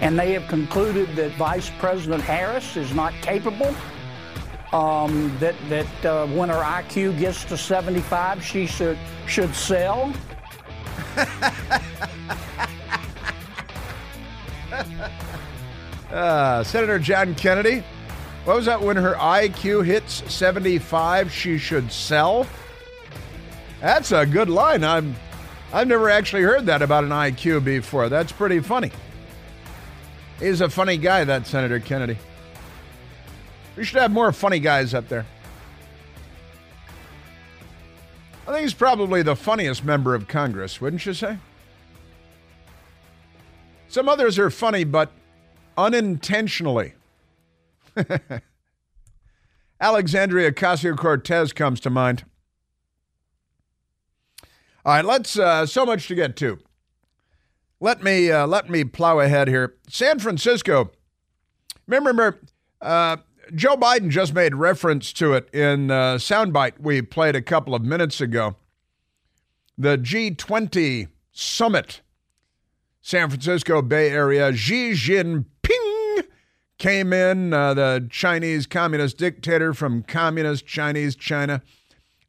And they have concluded that Vice President Harris is not capable. Um, that that uh, when her IQ gets to 75, she should should sell. Uh, Senator John Kennedy. What was that? When her IQ hits 75, she should sell? That's a good line. I'm, I've never actually heard that about an IQ before. That's pretty funny. He's a funny guy, that Senator Kennedy. We should have more funny guys up there. I think he's probably the funniest member of Congress, wouldn't you say? Some others are funny, but unintentionally. Alexandria Ocasio Cortez comes to mind. All right, let's. Uh, so much to get to. Let me uh, let me plow ahead here. San Francisco. Remember, uh, Joe Biden just made reference to it in uh, soundbite we played a couple of minutes ago. The G20 summit, San Francisco Bay Area. Xi Jinping came in, uh, the Chinese communist dictator from communist Chinese China.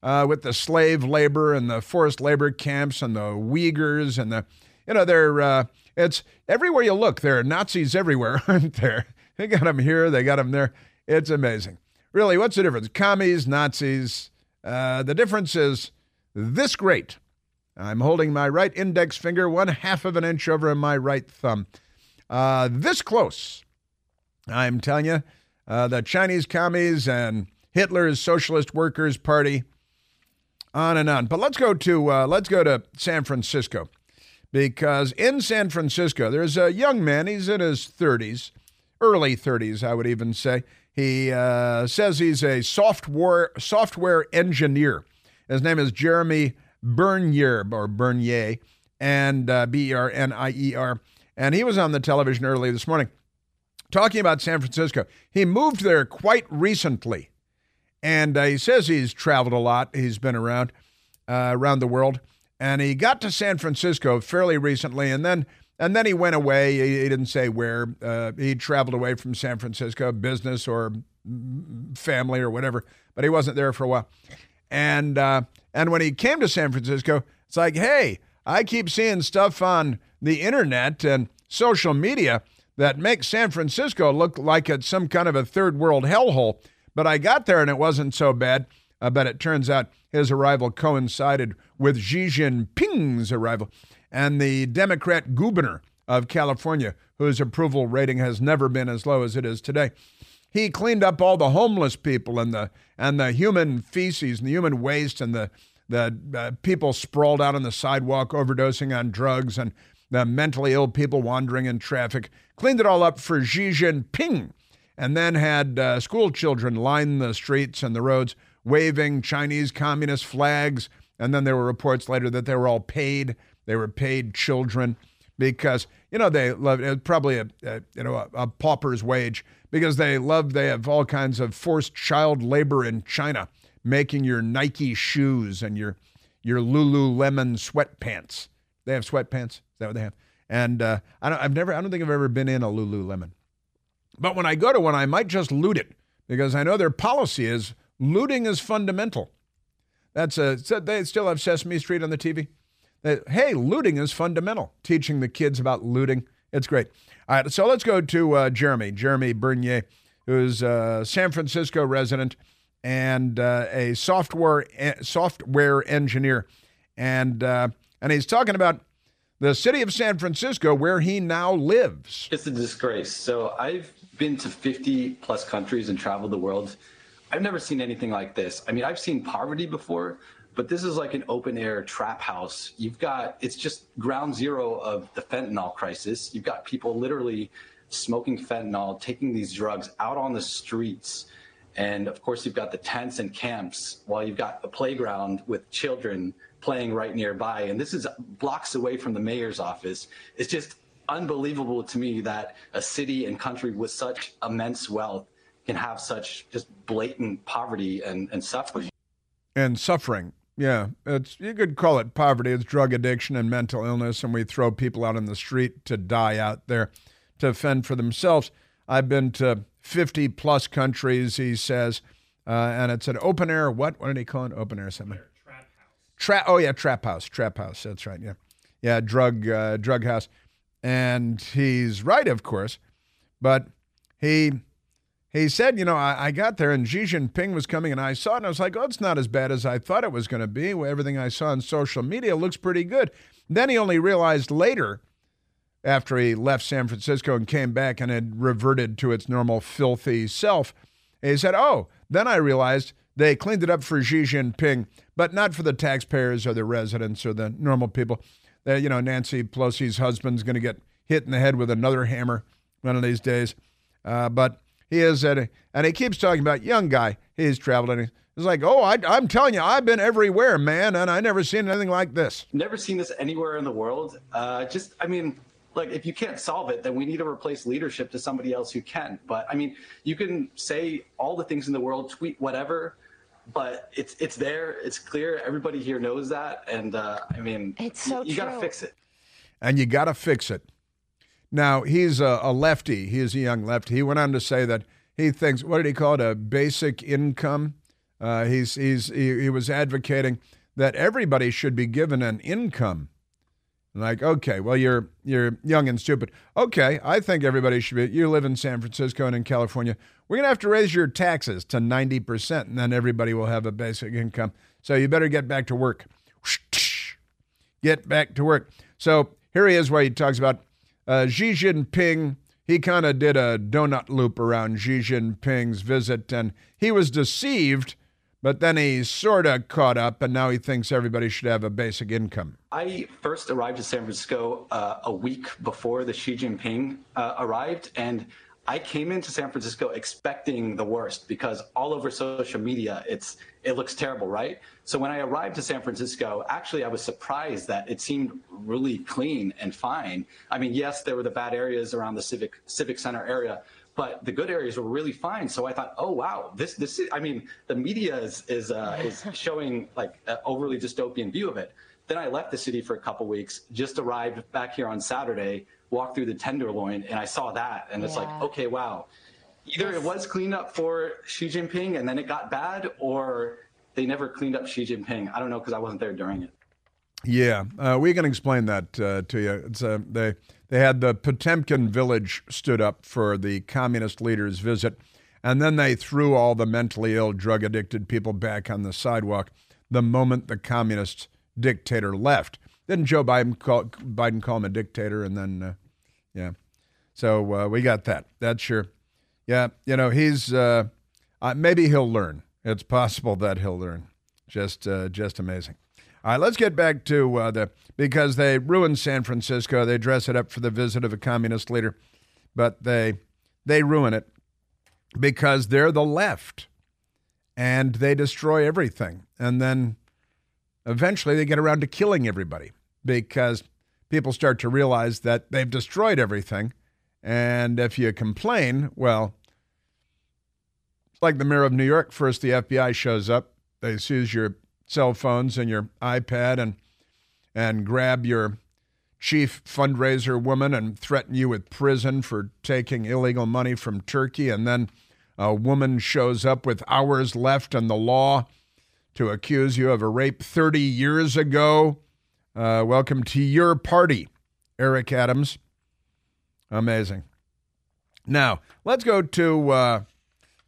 Uh, with the slave labor and the forced labor camps and the Uyghurs and the, you know, they're, uh, it's everywhere you look, there are Nazis everywhere, aren't there? They got them here, they got them there. It's amazing. Really, what's the difference? Commies, Nazis. Uh, the difference is this great. I'm holding my right index finger one half of an inch over my right thumb. Uh, this close. I'm telling you, uh, the Chinese commies and Hitler's Socialist Workers Party, on and on. But let's go to uh, let's go to San Francisco, because in San Francisco there's a young man. He's in his 30s, early 30s, I would even say. He uh, says he's a software software engineer. His name is Jeremy Bernier or Bernier, and uh, B E R N I E R. And he was on the television early this morning talking about San Francisco. He moved there quite recently, and uh, he says he's traveled a lot. He's been around uh, around the world, and he got to San Francisco fairly recently, and then and then he went away. He, he didn't say where. Uh, he traveled away from San Francisco, business or family or whatever, but he wasn't there for a while. And uh, and when he came to San Francisco, it's like, hey, I keep seeing stuff on the internet and social media that makes San Francisco look like it's some kind of a third world hellhole. But I got there and it wasn't so bad. Uh, but it turns out his arrival coincided with Xi Jinping's arrival and the Democrat governor of California, whose approval rating has never been as low as it is today. He cleaned up all the homeless people and the and the human feces and the human waste and the the uh, people sprawled out on the sidewalk overdosing on drugs and the mentally ill people wandering in traffic. Cleaned it all up for Xi Jinping, and then had uh, school children line the streets and the roads waving Chinese communist flags. And then there were reports later that they were all paid they were paid children because you know they love it probably a, a you know a, a, pauper's wage because they love they have all kinds of forced child labor in China making your Nike shoes and your your Lululemon sweatpants. They have sweatpants. Is that what they have? And uh, I don't, I've never I don't think I've ever been in a Lululemon, but when I go to one, I might just loot it because I know their policy is looting is fundamental. That's a they still have Sesame Street on the TV that, hey, looting is fundamental. Teaching the kids about looting. It's great. All right, so let's go to uh, Jeremy, Jeremy Bernier, who's a San Francisco resident and uh, a software software engineer, and uh, and he's talking about the city of San Francisco where he now lives. It's a disgrace. So I've been to 50 plus countries and traveled the world. I've never seen anything like this. I mean, I've seen poverty before, but this is like an open air trap house. You've got, it's just ground zero of the fentanyl crisis. You've got people literally smoking fentanyl, taking these drugs out on the streets. And of course, you've got the tents and camps while you've got a playground with children playing right nearby. And this is blocks away from the mayor's office. It's just unbelievable to me that a city and country with such immense wealth can have such just blatant poverty and, and suffering. And suffering. Yeah, it's you could call it poverty. It's drug addiction and mental illness, and we throw people out on the street to die out there to fend for themselves. I've been to 50 plus countries, he says, uh, and it's an open air. What? What did he call it? Open air something. Trap house. Trap. Oh yeah, trap house. Trap house. That's right. Yeah, yeah. Drug uh, drug house, and he's right, of course, but he he said, you know, I, I, got there and Xi Jinping was coming and I saw it and I was like, oh, it's not as bad as I thought it was going to be. Everything I saw on social media looks pretty good. Then he only realized later, after he left San Francisco and came back and had reverted to its normal filthy self, he said, oh, then I realized they cleaned it up for Xi Jinping, but not for the taxpayers or the residents or the normal people. You know, Nancy Pelosi's husband's going to get hit in the head with another hammer one of these days. Uh, but he is at, a, and he keeps talking about young guy. He's traveled and he's like, oh, I, I'm telling you, I've been everywhere, man, and I never seen anything like this. Never seen this anywhere in the world. Uh, just, I mean, like if you can't solve it then we need to replace leadership to somebody else who can but i mean you can say all the things in the world tweet whatever but it's it's there it's clear everybody here knows that and uh, i mean it's so you, you got to fix it and you got to fix it now, he's a, a lefty. He is a young lefty. He went on to say that he thinks, what did he call it, a basic income? Uh, he's, he's, he, he was advocating that everybody should be given an income. Like, okay, well, you're you're young and stupid. Okay, I think everybody should be. You live in San Francisco and in California. We're gonna have to raise your taxes to ninety percent, and then everybody will have a basic income. So you better get back to work. Get back to work. So here he is, where he talks about uh, Xi Jinping, he kind of did a donut loop around Xi Jinping's visit, and he was deceived, but then he sort of caught up, and now he thinks everybody should have a basic income. I first arrived in San Francisco uh, a week before the Xi Jinping uh, arrived, and I came into San Francisco expecting the worst because all over social media, it's it looks terrible, right? So when I arrived to San Francisco, actually I was surprised that it seemed really clean and fine. I mean, yes, there were the bad areas around the civic civic center area, but the good areas were really fine. So I thought, oh wow, this this is, I mean, the media is is uh, is showing like an overly dystopian view of it. Then I left the city for a couple weeks, just arrived back here on Saturday, walked through the Tenderloin, and I saw that, and it's yeah. like, okay, wow either it was cleaned up for Xi Jinping and then it got bad, or they never cleaned up Xi Jinping. I don't know because I wasn't there during it. Yeah, uh, we can explain that uh, to you. It's, uh, they they had the Potemkin village stood up for the communist leader's visit, and then they threw all the mentally ill, drug addicted people back on the sidewalk the moment the communist dictator left. Didn't Joe Biden call Biden call him a dictator? And then, uh, yeah, so uh, we got that. That's sure. yeah, you know, he's uh, uh, maybe he'll learn. It's possible that he'll learn. Just, uh, just amazing. All right, let's get back to uh, the because they ruined San Francisco. They dress it up for the visit of a communist leader, but they they ruin it because they're the left, and they destroy everything, and then eventually they get around to killing everybody because people start to realize that they've destroyed everything, and if you complain, well, it's like the mayor of New York. First, the FBI shows up. They seize your cell phones and your iPad and and grab your chief fundraiser woman and threaten you with prison for taking illegal money from Turkey. And then a woman shows up with hours left in the law to accuse you of a rape 30 years ago. Uh, welcome to your party, Eric Adams. Amazing. Now, let's go to uh,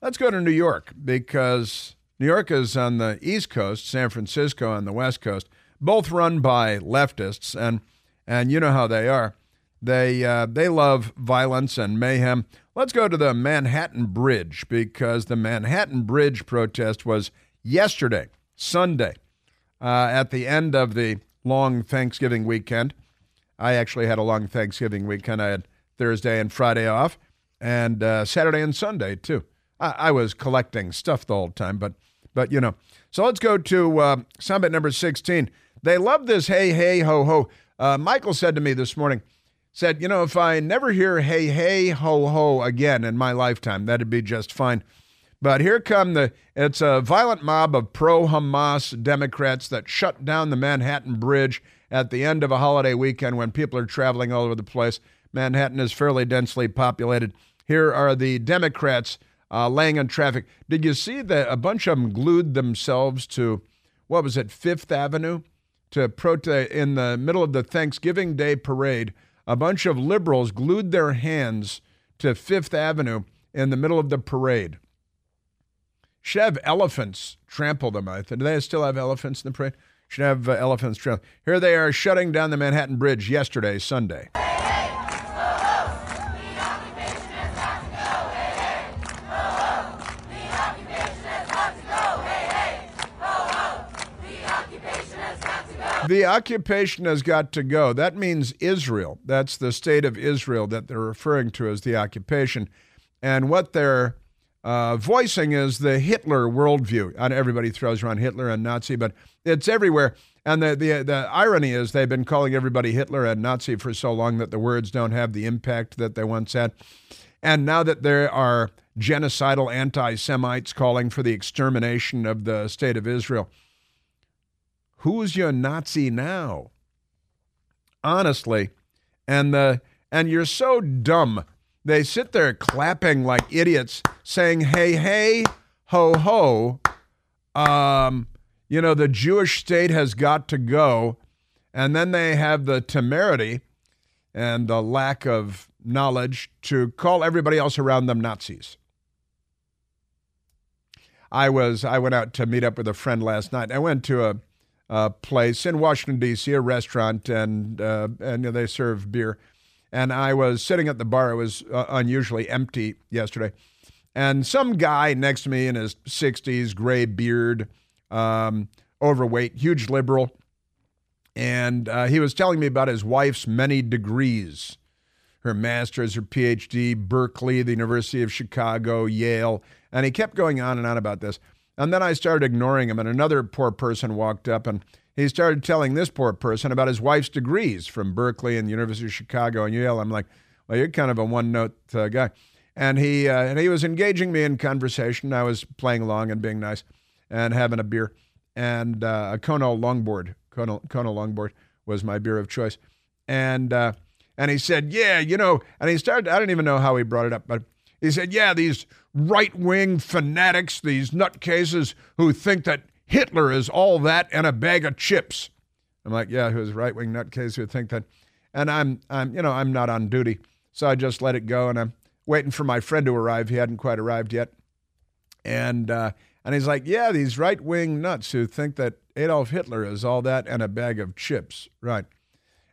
Let's go to New York because New York is on the East Coast, San Francisco on the West Coast, both run by leftists, and and you know how they are. They uh, they love violence and mayhem. Let's go to the Manhattan Bridge because the Manhattan Bridge protest was yesterday, Sunday. uh, at the end of the long Thanksgiving weekend. I actually had a long Thanksgiving weekend. I had Thursday and Friday off, and uh, Saturday and Sunday too. I, I, was collecting stuff the whole time, but but you know. So let's go to uh, summit number sixteen. They love this hey hey ho ho. Uh, Michael said to me this morning, said, you know, if I never hear hey hey ho ho again in my lifetime, that'd be just fine. But here come the, it's a violent mob of pro Hamas Democrats that shut down the Manhattan Bridge at the end of a holiday weekend when people are traveling all over the place. Manhattan is fairly densely populated. Here are the Democrats uh, laying on traffic. Did you see that a bunch of them glued themselves to, what was it, Fifth Avenue? To protest in the middle of the Thanksgiving Day parade. A bunch of liberals glued their hands to Fifth Avenue in the middle of the parade. Should have elephants trample them. I think. Do they still have elephants in the parade? Should have uh, elephants trample. Here they are shutting down the Manhattan Bridge yesterday, Sunday. The occupation has got to go. That means Israel. That's the state of Israel that they're referring to as the occupation. And what they're uh, voicing is the Hitler worldview. And everybody throws around Hitler and Nazi, but it's everywhere. And the, the, the irony is they've been calling everybody Hitler and Nazi for so long that the words don't have the impact that they once had. And now that there are genocidal anti Semites calling for the extermination of the state of Israel, who's your Nazi now? Honestly. And the and you're so dumb they sit there clapping like idiots, saying, hey, hey, ho, ho. Um, you know, the Jewish state has got to go. And then they have the temerity and the lack of knowledge to call everybody else around them Nazis. I was I went out to meet up with a friend last night. I went to a, a place in Washington D.C., a restaurant, and uh, and you know, they serve beer and I was sitting at the bar. It was uh, unusually empty yesterday. And some guy next to me in his 60s, gray beard, um, overweight, huge liberal. And uh, he was telling me about his wife's many degrees her master's, her PhD, Berkeley, the University of Chicago, Yale. And he kept going on and on about this. And then I started ignoring him, and another poor person walked up and he started telling this poor person about his wife's degrees from Berkeley and the University of Chicago and Yale. I'm like, well, you're kind of a one note uh, guy. And he, uh, and he was engaging me in conversation. I was playing along and being nice and having a beer. And uh, a Kona longboard, Kona, Kona longboard was my beer of choice. And, uh, and he said, yeah, you know, and he started, I don't even know how he brought it up, but he said, yeah, these right wing fanatics, these nutcases who think that Hitler is all that and a bag of chips. I'm like, yeah, who's right wing nutcase who think that? And I'm, I'm, you know, I'm not on duty, so I just let it go, and I'm waiting for my friend to arrive. He hadn't quite arrived yet, and uh, and he's like, yeah, these right wing nuts who think that Adolf Hitler is all that and a bag of chips, right?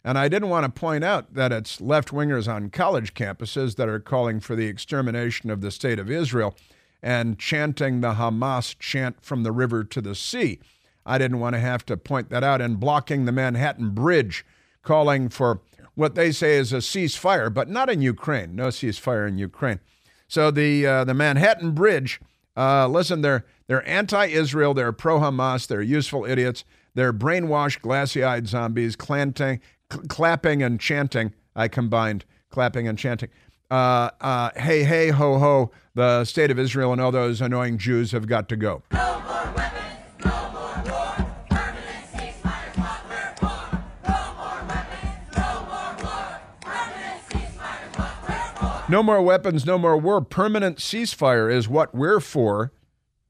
And I didn't want to point out that it's left wingers on college campuses that are calling for the extermination of the state of Israel and chanting the Hamas chant from the river to the sea. I didn't want to have to point that out and blocking the Manhattan Bridge, calling for what they say is a ceasefire, but not in Ukraine. No ceasefire in Ukraine. So the uh, the Manhattan Bridge, uh, listen, they're they're anti-Israel, they're pro-Hamas, they're useful idiots, they're brainwashed, glassy-eyed zombies, clanting, cl- clapping and chanting. I combined clapping and chanting uh, uh, hey, hey, ho, ho, the state of Israel and all those annoying Jews have got to go. No more weapons, no more war. Permanent ceasefire war. No more weapons, no more war. Permanent ceasefire war. No more weapons, no more war. Permanent ceasefire is what we're for.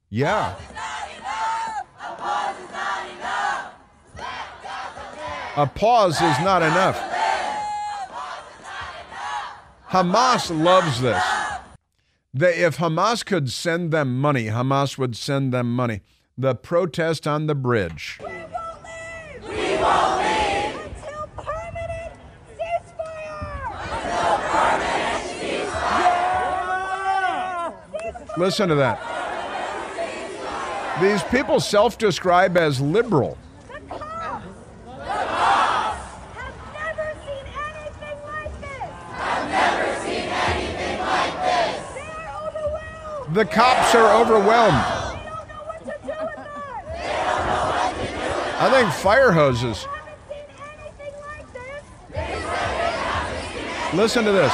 Yeah. A pause is not enough. Hamas loves this. They, if Hamas could send them money, Hamas would send them money. The protest on the bridge. We won't leave. We won't leave. Until permanent ceasefire. Until permanent ceasefire. Listen to that. These people self describe as liberal. The cops are overwhelmed. I think fire hoses. Listen to this.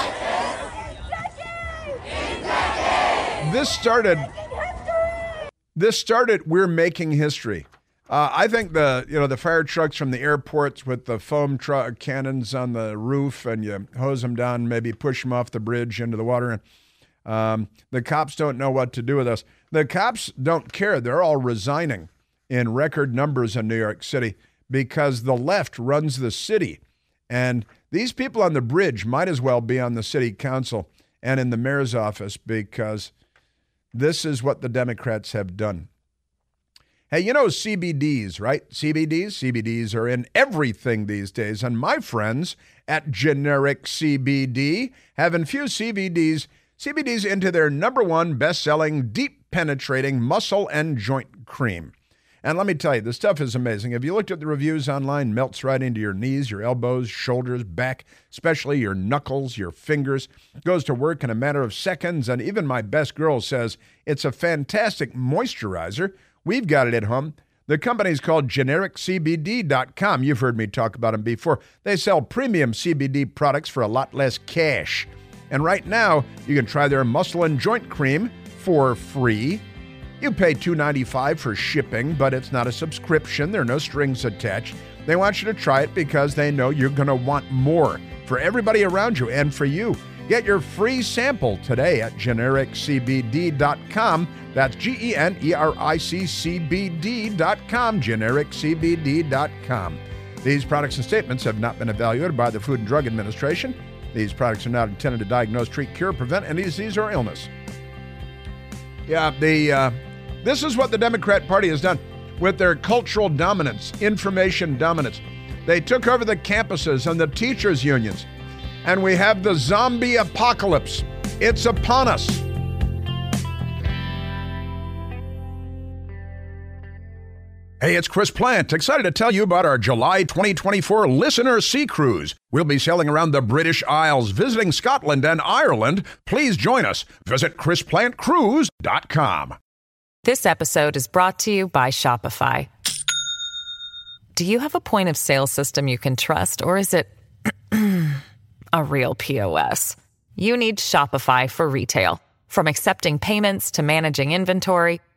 This started. This started. We're making history. Uh, I think the you know the fire trucks from the airports with the foam truck cannons on the roof, and you hose them down, maybe push them off the bridge into the water. And um, the cops don't know what to do with us. The cops don't care. They're all resigning in record numbers in New York City because the left runs the city, and these people on the bridge might as well be on the city council and in the mayor's office because this is what the Democrats have done. Hey, you know CBDs, right? CBDs? CBDs are in everything these days. And my friends at Generic CBD have infused CBDs, CBDs into their number one best selling, deep penetrating muscle and joint cream. And let me tell you, the stuff is amazing. If you looked at the reviews online, melts right into your knees, your elbows, shoulders, back, especially your knuckles, your fingers. Goes to work in a matter of seconds. And even my best girl says it's a fantastic moisturizer We've got it at home. The company's called genericcbd.com. You've heard me talk about them before. They sell premium CBD products for a lot less cash. And right now, you can try their muscle and joint cream for free. You pay $2.95 for shipping, but it's not a subscription. There are no strings attached. They want you to try it because they know you're going to want more for everybody around you and for you. Get your free sample today at genericcbd.com. That's G E N E R I C C B D.com, genericcbd.com. These products and statements have not been evaluated by the Food and Drug Administration. These products are not intended to diagnose, treat, cure, prevent any disease or illness. Yeah, the uh, this is what the Democrat Party has done with their cultural dominance, information dominance. They took over the campuses and the teachers' unions and we have the zombie apocalypse. It's upon us. Hey, it's Chris Plante. Excited to tell you about our July 2024 Listener Sea Cruise. We'll be sailing around the British Isles, visiting Scotland and Ireland. Please join us. Visit ChrisPlanteCruise.com. This episode is brought to you by Shopify. Do you have a point of sale system you can trust, or is it a real POS? You need Shopify for retail. From accepting payments to managing inventory,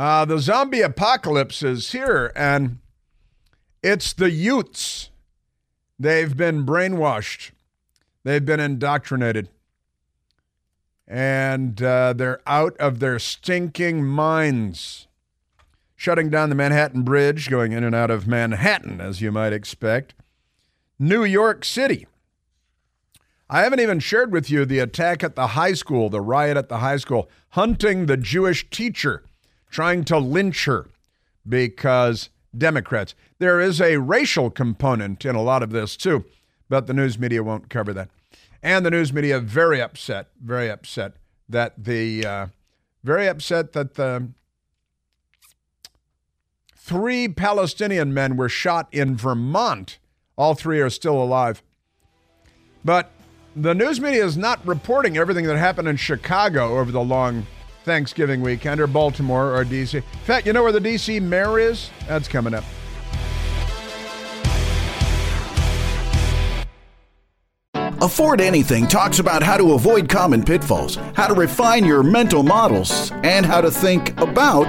Uh, the zombie apocalypse is here, and it's the Utes. They've been brainwashed, they've been indoctrinated, and uh, they're out of their stinking minds. Shutting down the Manhattan Bridge, going in and out of Manhattan, as you might expect. New York City. I haven't even shared with you the attack at the high school, the riot at the high school, hunting the Jewish teacher trying to lynch her because Democrats. There is a racial component in a lot of this too, but the news media won't cover that. And the news media very upset, very upset that the uh, very upset that the three Palestinian men were shot in Vermont. All three are still alive. But the news media is not reporting everything that happened in Chicago over the long Thanksgiving weekend or Baltimore or D.C. In fact, you know where the D.C. mayor is? That's coming up. Afford Anything talks about how to avoid common pitfalls, how to refine your mental models, and how to think about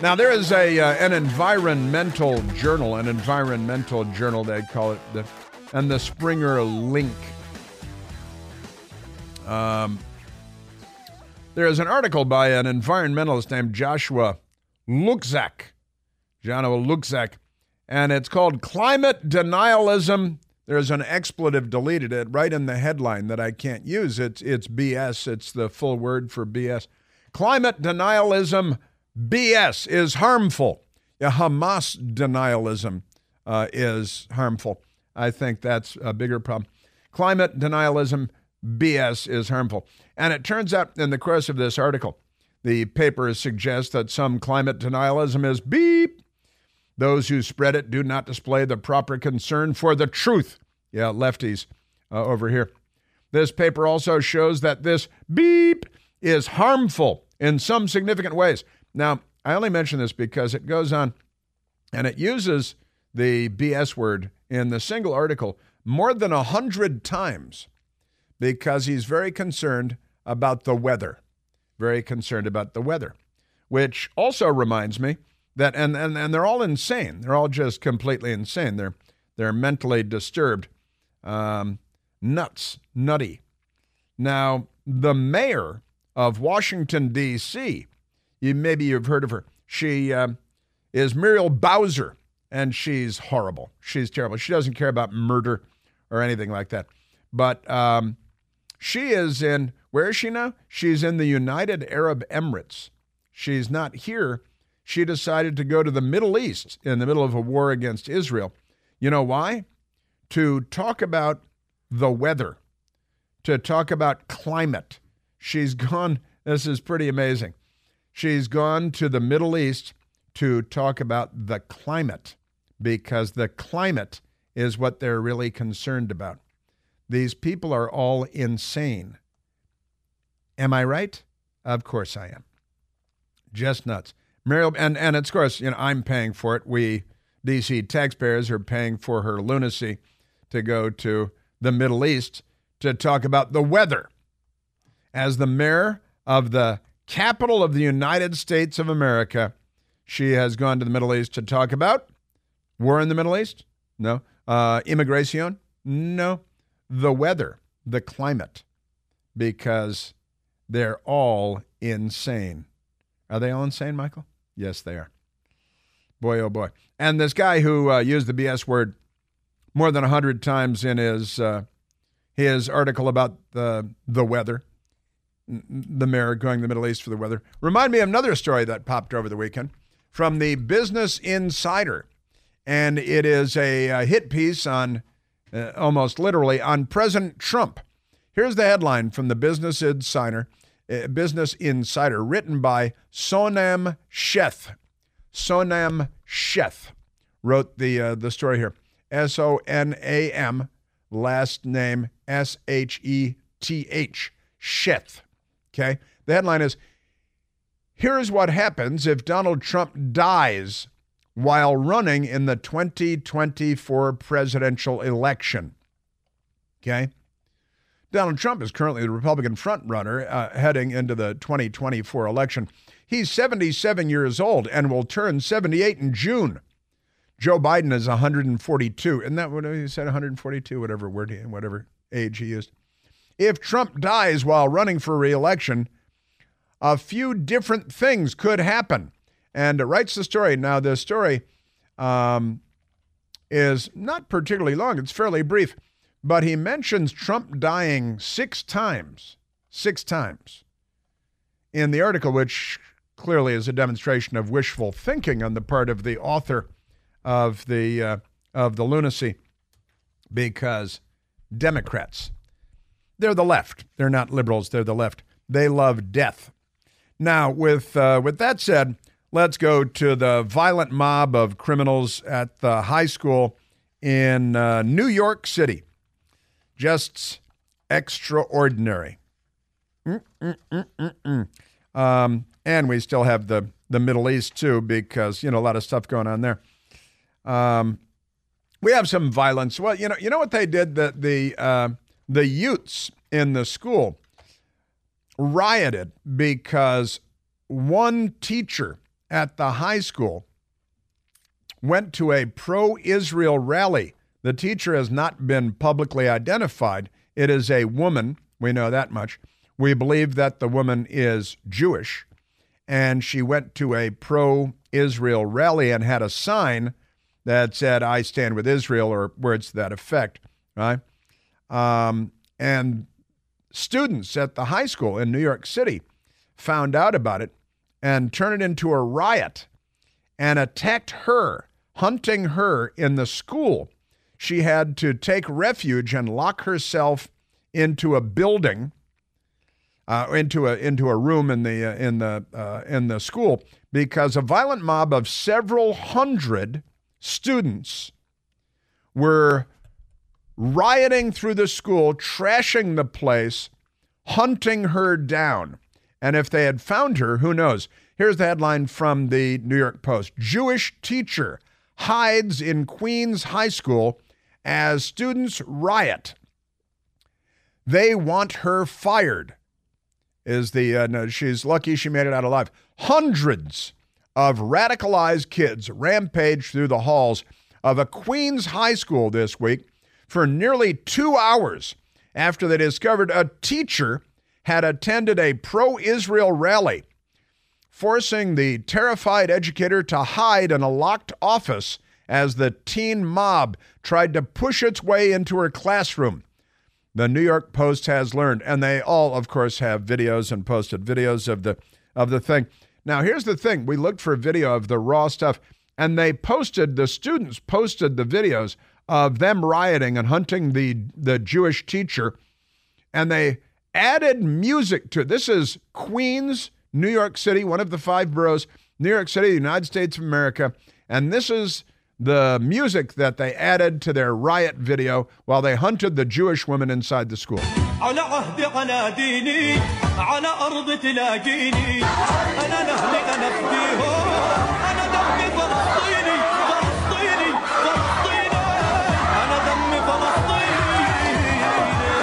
Now there is a uh, an environmental journal, an environmental journal they call it, the, and the Springer Link. Um, there is an article by an environmentalist named Joshua Lukzak, Joshua Lukzak, and it's called "Climate Denialism." There's an expletive deleted it right in the headline that I can't use. It's it's BS. It's the full word for BS. Climate denialism BS is harmful. Hamas denialism uh, is harmful. I think that's a bigger problem. Climate denialism BS is harmful. And it turns out in the course of this article, the paper suggests that some climate denialism is beep. Those who spread it do not display the proper concern for the truth. Yeah, lefties uh, over here. This paper also shows that this beep is harmful in some significant ways. Now, I only mention this because it goes on and it uses the BS word in the single article more than a hundred times because he's very concerned about the weather. Very concerned about the weather, which also reminds me that, and, and, and they're all insane. They're all just completely insane. They're, they're mentally disturbed, um, nuts, nutty. Now, the mayor of Washington, D.C., you maybe you've heard of her. She uh, is Muriel Bowser, and she's horrible. She's terrible. She doesn't care about murder or anything like that. But um, she is in where is she now? She's in the United Arab Emirates. She's not here. She decided to go to the Middle East in the middle of a war against Israel. You know why? To talk about the weather, to talk about climate. She's gone. This is pretty amazing. She's gone to the Middle East to talk about the climate because the climate is what they're really concerned about. These people are all insane. Am I right? Of course I am. Just nuts. Muriel, and, and of course, you know, I'm paying for it. We, DC taxpayers, are paying for her lunacy to go to the Middle East to talk about the weather. As the mayor of the capital of the United States of America. She has gone to the Middle East to talk about war in the Middle East? No. Uh, immigration? No. The weather, the climate, because they're all insane. Are they all insane, Michael? Yes, they are. Boy, oh boy. And this guy who uh, used the BS word more than 100 times in his, uh, his article about the, the weather, the mayor going to the Middle East for the weather. Remind me of another story that popped over the weekend from the Business Insider. And it is a, a hit piece on, uh, almost literally, on President Trump. Here's the headline from the Business Insider, uh, Business Insider, written by Sonam Sheth. Sonam Sheth wrote the uh, the story here. S O N A M, last name S H E T H. Sheth. Okay. The headline is Here's what happens if Donald Trump dies while running in the 2024 presidential election. Okay. Donald Trump is currently the Republican frontrunner uh, heading into the 2024 election. He's 77 years old and will turn 78 in June. Joe Biden is 142. Isn't that what he said? 142, whatever word, he, whatever age he used. If Trump dies while running for reelection, a few different things could happen. And it writes the story. Now, the story um, is not particularly long, it's fairly brief, but he mentions Trump dying six times. Six times. In the article, which clearly is a demonstration of wishful thinking on the part of the author of the, uh, of the lunacy, because Democrats they're the left. They're not liberals. They're the left. They love death. Now, with uh, with that said, let's go to the violent mob of criminals at the high school in uh, New York City. Just extraordinary. Um, and we still have the the Middle East too, because you know a lot of stuff going on there. Um, we have some violence. Well, you know, you know what they did. That the uh, the Utes in the school rioted because one teacher at the high school went to a pro Israel rally. The teacher has not been publicly identified. It is a woman. We know that much. We believe that the woman is Jewish. And she went to a pro Israel rally and had a sign that said, I stand with Israel, or words to that effect, right? Um, and students at the high school in New York City found out about it and turned it into a riot and attacked her, hunting her in the school. She had to take refuge and lock herself into a building, uh, into a into a room in the uh, in the uh, in the school because a violent mob of several hundred students were rioting through the school, trashing the place, hunting her down. And if they had found her, who knows? Here's the headline from the New York Post Jewish teacher hides in Queens High School as students riot. They want her fired. Is the uh, no, she's lucky she made it out alive. Hundreds of radicalized kids rampage through the halls of a Queens high school this week for nearly two hours after they discovered a teacher had attended a pro Israel rally, forcing the terrified educator to hide in a locked office as the teen mob tried to push its way into her classroom. The New York Post has learned, and they all, of course, have videos and posted videos of the of the thing. Now, here's the thing: we looked for video of the raw stuff, and they posted. The students posted the videos of them rioting and hunting the the Jewish teacher, and they added music to it. This is Queens, New York City, one of the five boroughs, New York City, United States of America, and this is the music that they added to their riot video while they hunted the Jewish women inside the school.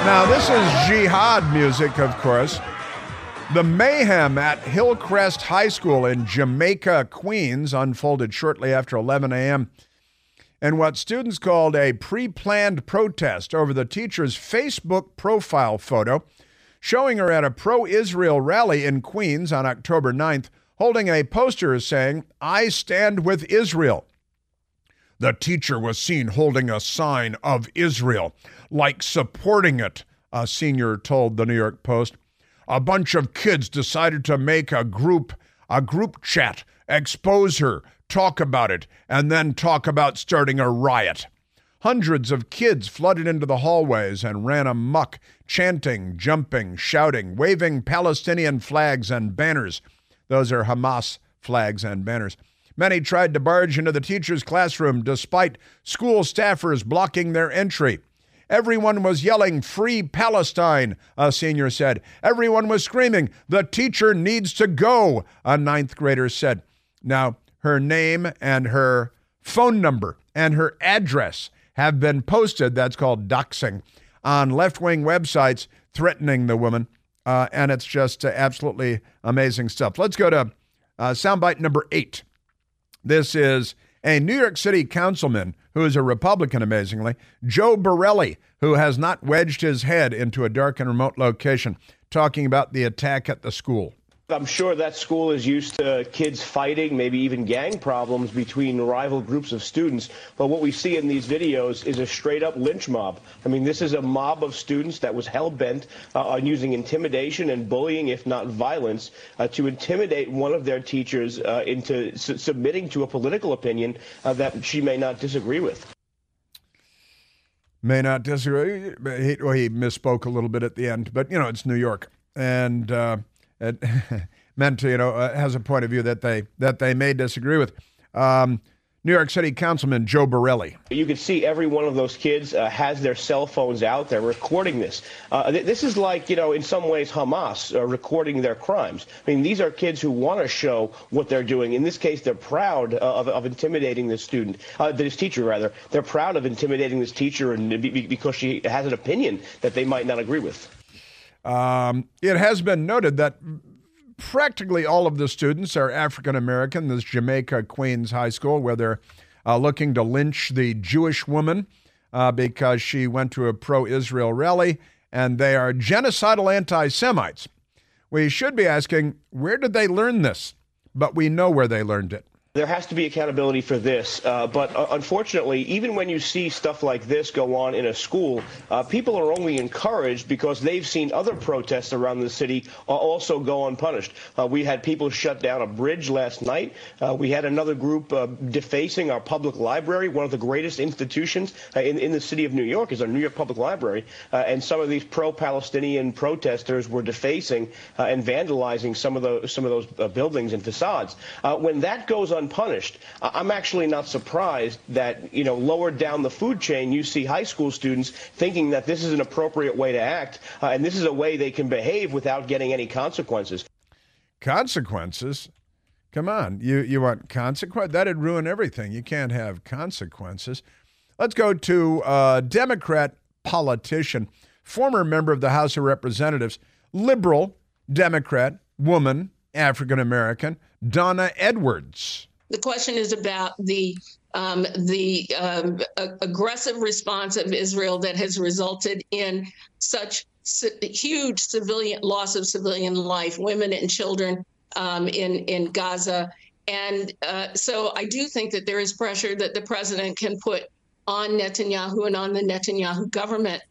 Now, this is jihad music, of course. The mayhem at Hillcrest High School in Jamaica, Queens, unfolded shortly after 11 a.m. and what students called a pre planned protest over the teacher's Facebook profile photo showing her at a pro Israel rally in Queens on October 9th, holding a poster saying, I stand with Israel. The teacher was seen holding a sign of Israel, like supporting it, a senior told the New York Post. A bunch of kids decided to make a group a group chat, expose her, talk about it, and then talk about starting a riot. Hundreds of kids flooded into the hallways and ran amuck, chanting, jumping, shouting, waving Palestinian flags and banners. Those are Hamas flags and banners. Many tried to barge into the teacher's classroom despite school staffers blocking their entry. Everyone was yelling, Free Palestine, a senior said. Everyone was screaming, The teacher needs to go, a ninth grader said. Now, her name and her phone number and her address have been posted. That's called doxing on left wing websites threatening the woman. Uh, and it's just uh, absolutely amazing stuff. Let's go to uh, soundbite number eight. This is a New York City councilman who is a Republican, amazingly, Joe Borelli, who has not wedged his head into a dark and remote location, talking about the attack at the school. I'm sure that school is used to kids fighting, maybe even gang problems between rival groups of students. But what we see in these videos is a straight up lynch mob. I mean, this is a mob of students that was hell bent uh, on using intimidation and bullying, if not violence, uh, to intimidate one of their teachers uh, into su- submitting to a political opinion uh, that she may not disagree with. May not disagree. He, well, he misspoke a little bit at the end, but you know, it's New York. And, uh, it meant to, you know, uh, has a point of view that they that they may disagree with. Um, New York City Councilman Joe Borelli. You can see every one of those kids uh, has their cell phones out. They're recording this. Uh, th- this is like, you know, in some ways, Hamas uh, recording their crimes. I mean, these are kids who want to show what they're doing. In this case, they're proud uh, of, of intimidating this student, uh, this teacher, rather. They're proud of intimidating this teacher and because she has an opinion that they might not agree with. Um, it has been noted that practically all of the students are African American. This Jamaica Queens High School, where they're uh, looking to lynch the Jewish woman uh, because she went to a pro Israel rally, and they are genocidal anti Semites. We should be asking, where did they learn this? But we know where they learned it. There has to be accountability for this, uh, but uh, unfortunately, even when you see stuff like this go on in a school, uh, people are only encouraged because they've seen other protests around the city uh, also go unpunished. Uh, we had people shut down a bridge last night. Uh, we had another group defacing our public library, one of the greatest institutions in, in the city of New York is our New York Public Library, and some of these pro-Palestinian protesters were defacing and vandalizing some of those some of those buildings and facades. when that goes on unpunished. I'm actually not surprised that, you know, lower down the food chain, you see high school students thinking that this is an appropriate way to act, uh, and this is a way they can behave without getting any consequences. Consequences? Come on, you you want consequence? That'd ruin everything. You can't have consequences. Let's go to a Democrat politician, former member of the House of Representatives, liberal Democrat, woman, African American, Donna Edwards. The question is about the um, the um, aggressive response of Israel that has resulted in such huge civilian loss of civilian life, women and children um, in in Gaza, and uh, so I do think that there is pressure that the president can put on Netanyahu and on the Netanyahu government.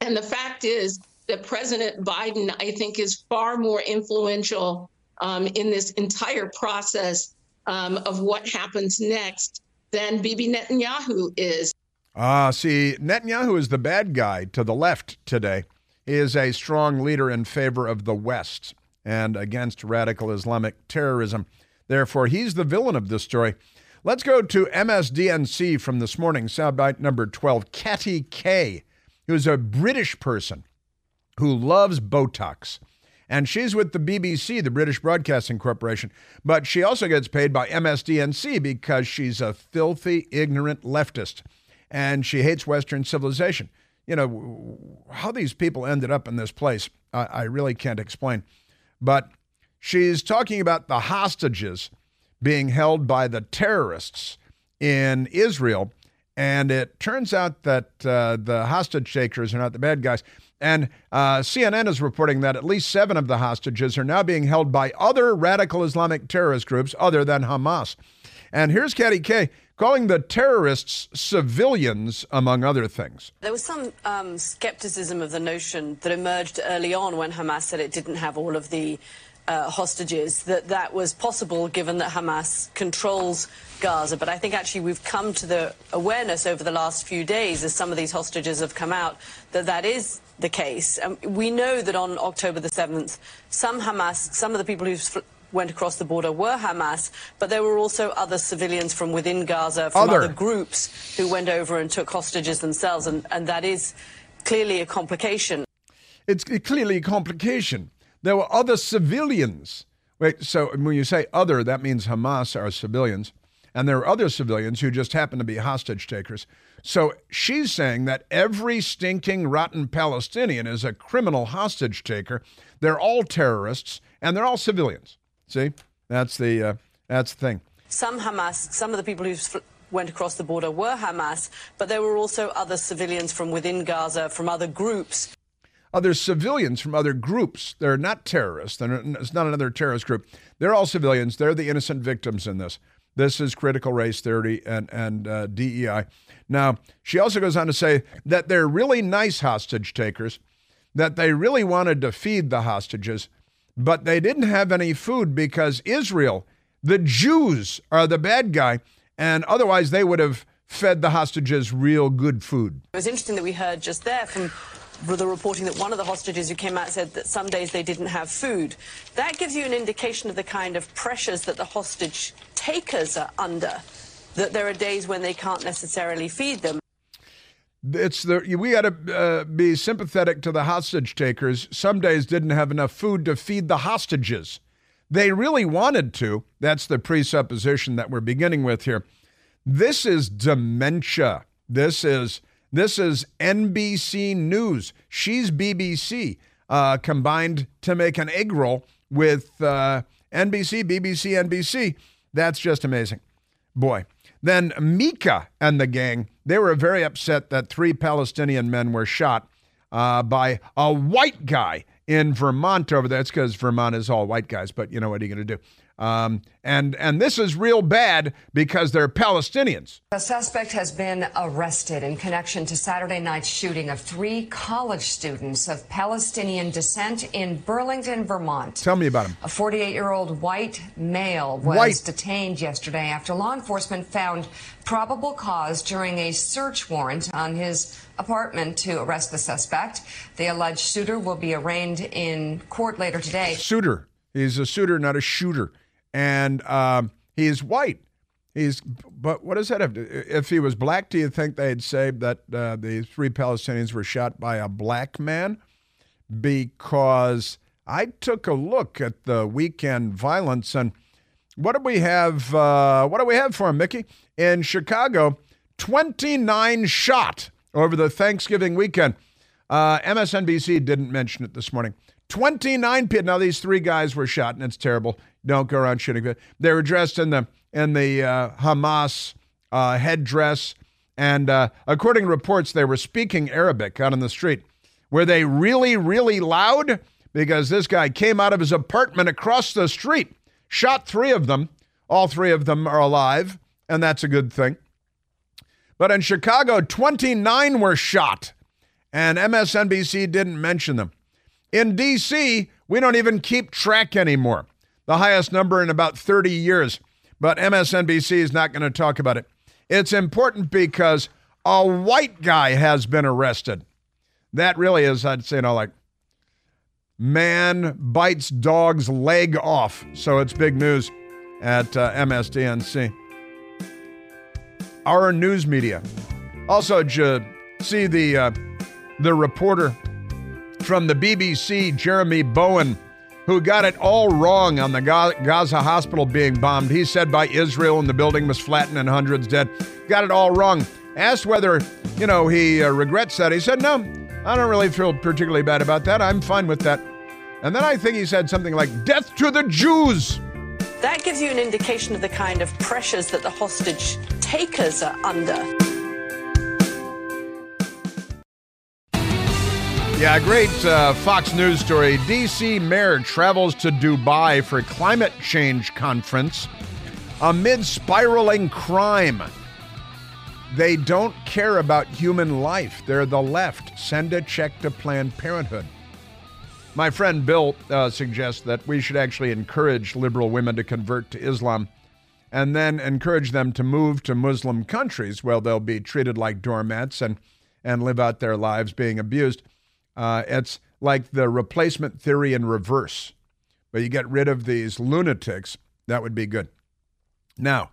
And the fact is that President Biden, I think, is far more influential um, in this entire process um, of what happens next than Bibi Netanyahu is. Ah, see, Netanyahu is the bad guy to the left today. He is a strong leader in favor of the West and against radical Islamic terrorism. Therefore, he's the villain of this story. Let's go to MSDNC from this morning, soundbite number 12. Katty Kay, who's a British person who loves Botox and she's with the BBC, the British Broadcasting Corporation. But she also gets paid by MSDNC because she's a filthy, ignorant leftist, and she hates Western civilization. You know, how these people ended up in this place, I, I really can't explain. But she's talking about the hostages being held by the terrorists in Israel. And it turns out that uh, the hostage takers are not the bad guys. And uh, CNN is reporting that at least seven of the hostages are now being held by other radical Islamic terrorist groups other than Hamas. And here's Katty Kay calling the terrorists civilians, among other things. There was some um, skepticism of the notion that emerged early on when Hamas said it didn't have all of the uh, hostages, that that was possible given that Hamas controls Gaza. But I think actually we've come to the awareness over the last few days as some of these hostages have come out that that is the case. Um, we know that on October the 7th, some Hamas, some of the people who went across the border were Hamas, but there were also other civilians from within Gaza, from other, other groups who went over and took hostages themselves, and, and that is clearly a complication. It's clearly a complication. There were other civilians. Wait, so when you say other, that means Hamas are civilians, and there are other civilians who just happen to be hostage takers. So she's saying that every stinking, rotten Palestinian is a criminal hostage taker. They're all terrorists, and they're all civilians. See, that's the uh, that's the thing. Some Hamas, some of the people who went across the border were Hamas, but there were also other civilians from within Gaza, from other groups. Other civilians from other groups. They're not terrorists. They're it's not another terrorist group. They're all civilians. They're the innocent victims in this. This is critical race theory and, and uh, DEI. Now, she also goes on to say that they're really nice hostage takers, that they really wanted to feed the hostages, but they didn't have any food because Israel, the Jews, are the bad guy, and otherwise they would have fed the hostages real good food. It was interesting that we heard just there from the reporting that one of the hostages who came out said that some days they didn't have food. That gives you an indication of the kind of pressures that the hostage takers are under, that there are days when they can't necessarily feed them. It's the we got to uh, be sympathetic to the hostage takers. Some days didn't have enough food to feed the hostages. They really wanted to. That's the presupposition that we're beginning with here. This is dementia. This is this is NBC News. She's BBC uh, combined to make an egg roll with uh, NBC, BBC, NBC. That's just amazing. Boy. Then Mika and the gang, they were very upset that three Palestinian men were shot uh, by a white guy in Vermont over there. It's because Vermont is all white guys, but you know what are you going to do? Um, and and this is real bad because they're Palestinians. A suspect has been arrested in connection to Saturday night's shooting of three college students of Palestinian descent in Burlington, Vermont. Tell me about him. A 48-year-old white male was White. detained yesterday after law enforcement found probable cause during a search warrant on his apartment to arrest the suspect. The alleged shooter will be arraigned in court later today. Shooter. He's a suitor, not a shooter. And um, he's white. He's, but what does that have to? If he was black, do you think they'd say that uh, the three Palestinians were shot by a black man? Because I took a look at the weekend violence, and what do we have? Uh, what do we have for him, Mickey? In Chicago, 29 shot over the Thanksgiving weekend. Uh, MSNBC didn't mention it this morning. 29 people. Now these three guys were shot, and it's terrible. Don't go around shooting. They were dressed in the in the uh, Hamas uh, headdress, and uh, according to reports, they were speaking Arabic out on the street. Were they really, really loud? Because this guy came out of his apartment across the street, shot three of them. All three of them are alive, and that's a good thing. But in Chicago, 29 were shot, and MSNBC didn't mention them. In D.C., we don't even keep track anymore. The highest number in about 30 years. But MSNBC is not going to talk about it. It's important because a white guy has been arrested. That really is, I'd say, you know, like man bites dog's leg off. So it's big news at uh, MSDNC. Our news media. Also, did you see the uh, the reporter from the BBC, Jeremy Bowen, who got it all wrong on the Gaza hospital being bombed. He said by Israel and the building was flattened and hundreds dead. Got it all wrong. Asked whether, you know, he uh, regrets that. He said, no, I don't really feel particularly bad about that. I'm fine with that. And then I think he said something like, death to the Jews. That gives you an indication of the kind of pressures that the hostage takers are under. Yeah, great uh, Fox News story. DC mayor travels to Dubai for climate change conference amid spiraling crime. They don't care about human life. They're the left. Send a check to Planned Parenthood. My friend Bill uh, suggests that we should actually encourage liberal women to convert to Islam and then encourage them to move to Muslim countries where they'll be treated like doormats and, and live out their lives being abused. Uh, it's like the replacement theory in reverse, but you get rid of these lunatics. That would be good. Now,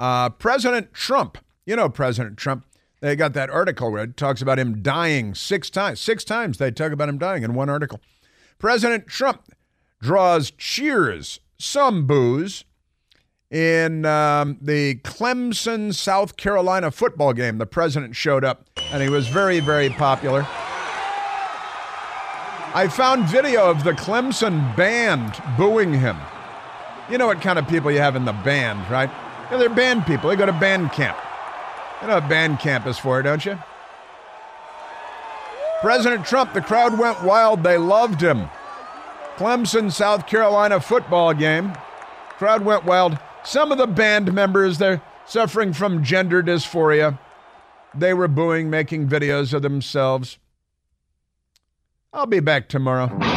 uh, President Trump, you know President Trump, they got that article where it talks about him dying six times. Six times they talk about him dying in one article. President Trump draws cheers, some boos, in um, the Clemson, South Carolina football game. The president showed up and he was very, very popular. I found video of the Clemson band booing him. You know what kind of people you have in the band, right? Yeah, they're band people. They go to band camp. You know what band camp is for, don't you? President Trump, the crowd went wild. They loved him. Clemson, South Carolina football game. Crowd went wild. Some of the band members, they're suffering from gender dysphoria. They were booing, making videos of themselves. I'll be back tomorrow.